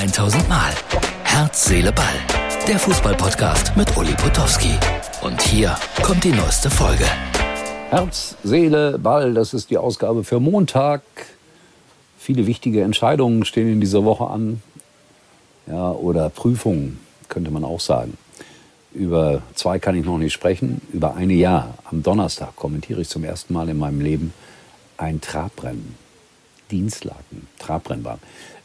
1000 Mal. Herz, Seele, Ball. Der Fußballpodcast mit Uli Potowski. Und hier kommt die neueste Folge. Herz, Seele, Ball, das ist die Ausgabe für Montag. Viele wichtige Entscheidungen stehen in dieser Woche an. Ja, oder Prüfungen, könnte man auch sagen. Über zwei kann ich noch nicht sprechen. Über eine Jahr. Am Donnerstag kommentiere ich zum ersten Mal in meinem Leben ein Trabrennen. Dienstlaken, Trabrennbahn.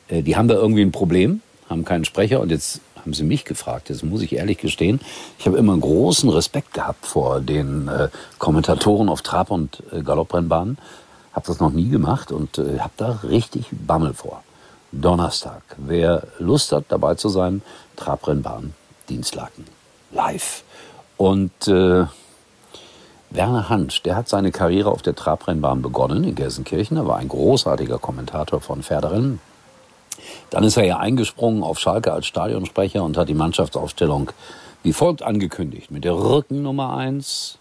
Äh, die haben da irgendwie ein Problem, haben keinen Sprecher und jetzt haben sie mich gefragt. Das muss ich ehrlich gestehen. Ich habe immer großen Respekt gehabt vor den äh, Kommentatoren auf Trab- und äh, Galopprennbahnen. Habe das noch nie gemacht und äh, habe da richtig Bammel vor. Donnerstag. Wer Lust hat, dabei zu sein, Trabrennbahn, Dienstlaken, live. Und äh, Werner Hansch, der hat seine Karriere auf der Trabrennbahn begonnen in Gelsenkirchen. Er war ein großartiger Kommentator von Pferderennen. Dann ist er ja eingesprungen auf Schalke als Stadionsprecher und hat die Mannschaftsaufstellung wie folgt angekündigt. Mit der Rückennummer eins,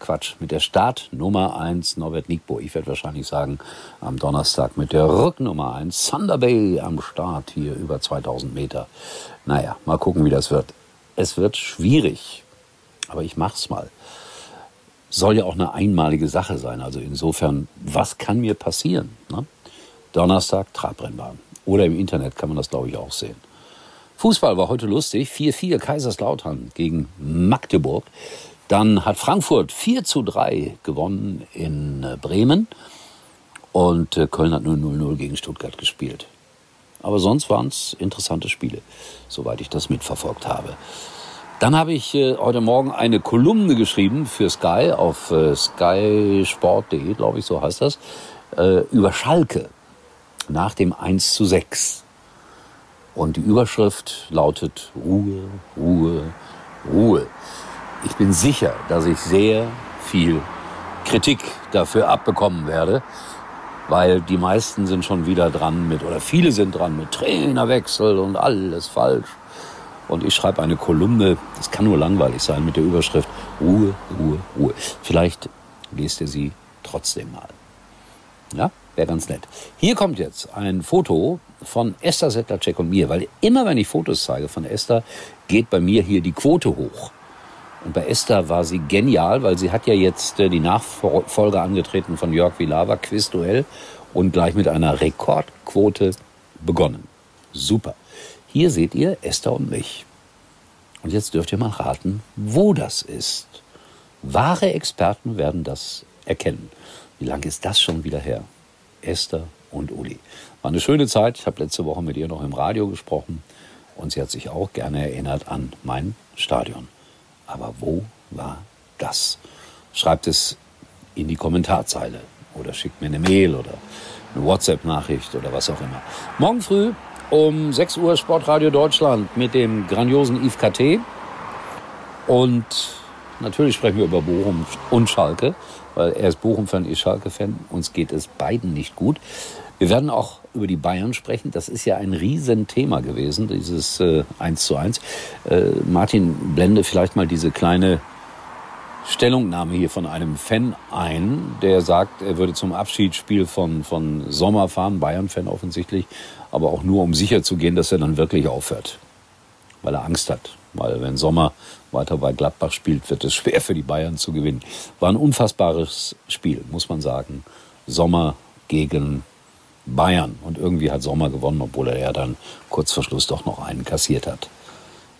Quatsch, mit der Startnummer eins Norbert Nickbo. Ich werde wahrscheinlich sagen, am Donnerstag mit der Rückennummer eins Thunder Bay am Start hier über 2000 Meter. Naja, mal gucken, wie das wird. Es wird schwierig, aber ich mach's mal. Soll ja auch eine einmalige Sache sein. Also insofern, was kann mir passieren? Ne? Donnerstag Trabrennbahn. Oder im Internet kann man das, glaube ich, auch sehen. Fußball war heute lustig. 4-4 Kaiserslautern gegen Magdeburg. Dann hat Frankfurt 4 zu 3 gewonnen in äh, Bremen. Und äh, Köln hat nur 0-0 gegen Stuttgart gespielt. Aber sonst waren es interessante Spiele, soweit ich das mitverfolgt habe. Dann habe ich äh, heute Morgen eine Kolumne geschrieben für Sky auf äh, skysport.de, glaube ich, so heißt das, äh, über Schalke nach dem 1 zu 6. Und die Überschrift lautet Ruhe, Ruhe, Ruhe. Ich bin sicher, dass ich sehr viel Kritik dafür abbekommen werde, weil die meisten sind schon wieder dran mit, oder viele sind dran mit Trainerwechsel und alles falsch. Und ich schreibe eine Kolumne, das kann nur langweilig sein, mit der Überschrift Ruhe, Ruhe, Ruhe. Vielleicht lest ihr sie trotzdem mal. Ja? Wäre ganz nett. Hier kommt jetzt ein Foto von Esther Settlercheck und mir, weil immer wenn ich Fotos zeige von Esther, geht bei mir hier die Quote hoch. Und bei Esther war sie genial, weil sie hat ja jetzt äh, die Nachfolge angetreten von Jörg Vilava, Quizduell, und gleich mit einer Rekordquote begonnen. Super. Hier seht ihr Esther und mich. Und jetzt dürft ihr mal raten, wo das ist. Wahre Experten werden das erkennen. Wie lange ist das schon wieder her? Esther und Uli. War eine schöne Zeit. Ich habe letzte Woche mit ihr noch im Radio gesprochen und sie hat sich auch gerne erinnert an mein Stadion. Aber wo war das? Schreibt es in die Kommentarzeile oder schickt mir eine Mail oder eine WhatsApp-Nachricht oder was auch immer. Morgen früh um 6 Uhr Sportradio Deutschland mit dem grandiosen Yves KT. Und natürlich sprechen wir über Bochum und Schalke weil er ist Bochum-Fan, ich Schalke-Fan. Uns geht es beiden nicht gut. Wir werden auch über die Bayern sprechen. Das ist ja ein Riesenthema gewesen, dieses äh, 1 zu 1. Äh, Martin, blende vielleicht mal diese kleine Stellungnahme hier von einem Fan ein, der sagt, er würde zum Abschiedsspiel von, von Sommer fahren, Bayern-Fan offensichtlich, aber auch nur um sicher zu gehen, dass er dann wirklich aufhört, weil er Angst hat. Weil wenn Sommer weiter bei Gladbach spielt, wird es schwer für die Bayern zu gewinnen. War ein unfassbares Spiel, muss man sagen. Sommer gegen Bayern. Und irgendwie hat Sommer gewonnen, obwohl er ja dann kurz vor Schluss doch noch einen kassiert hat.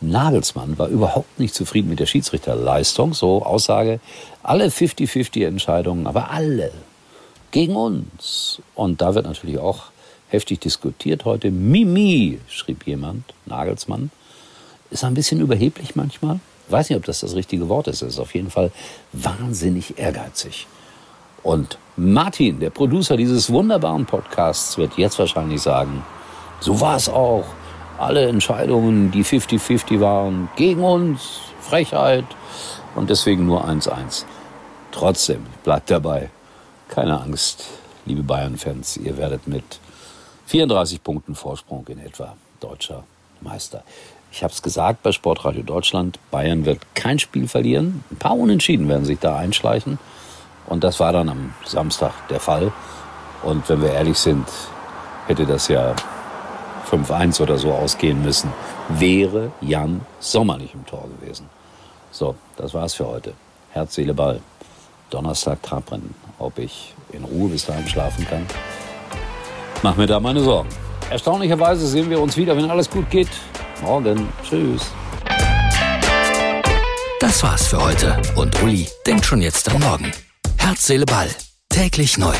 Nagelsmann war überhaupt nicht zufrieden mit der Schiedsrichterleistung. So Aussage, alle 50-50 Entscheidungen, aber alle gegen uns. Und da wird natürlich auch heftig diskutiert heute. Mimi, schrieb jemand, Nagelsmann. Ist ein bisschen überheblich manchmal. Weiß nicht, ob das das richtige Wort ist. Er ist auf jeden Fall wahnsinnig ehrgeizig. Und Martin, der Producer dieses wunderbaren Podcasts, wird jetzt wahrscheinlich sagen, so war es auch. Alle Entscheidungen, die 50-50 waren, gegen uns, Frechheit und deswegen nur 1-1. Trotzdem, bleibt dabei. Keine Angst, liebe Bayern-Fans, ihr werdet mit 34 Punkten Vorsprung in etwa deutscher Meister. Ich habe es gesagt bei Sportradio Deutschland, Bayern wird kein Spiel verlieren. Ein paar Unentschieden werden sich da einschleichen. Und das war dann am Samstag der Fall. Und wenn wir ehrlich sind, hätte das ja 5-1 oder so ausgehen müssen, wäre Jan Sommer nicht im Tor gewesen. So, das war's für heute. Herz, Seele, Ball. Donnerstag Trabrennen. Ob ich in Ruhe bis dahin schlafen kann? Mach mir da meine Sorgen. Erstaunlicherweise sehen wir uns wieder, wenn alles gut geht. Morgen. Tschüss. Das war's für heute. Und Uli denkt schon jetzt am Morgen. Herz, Seele, Ball. Täglich neu.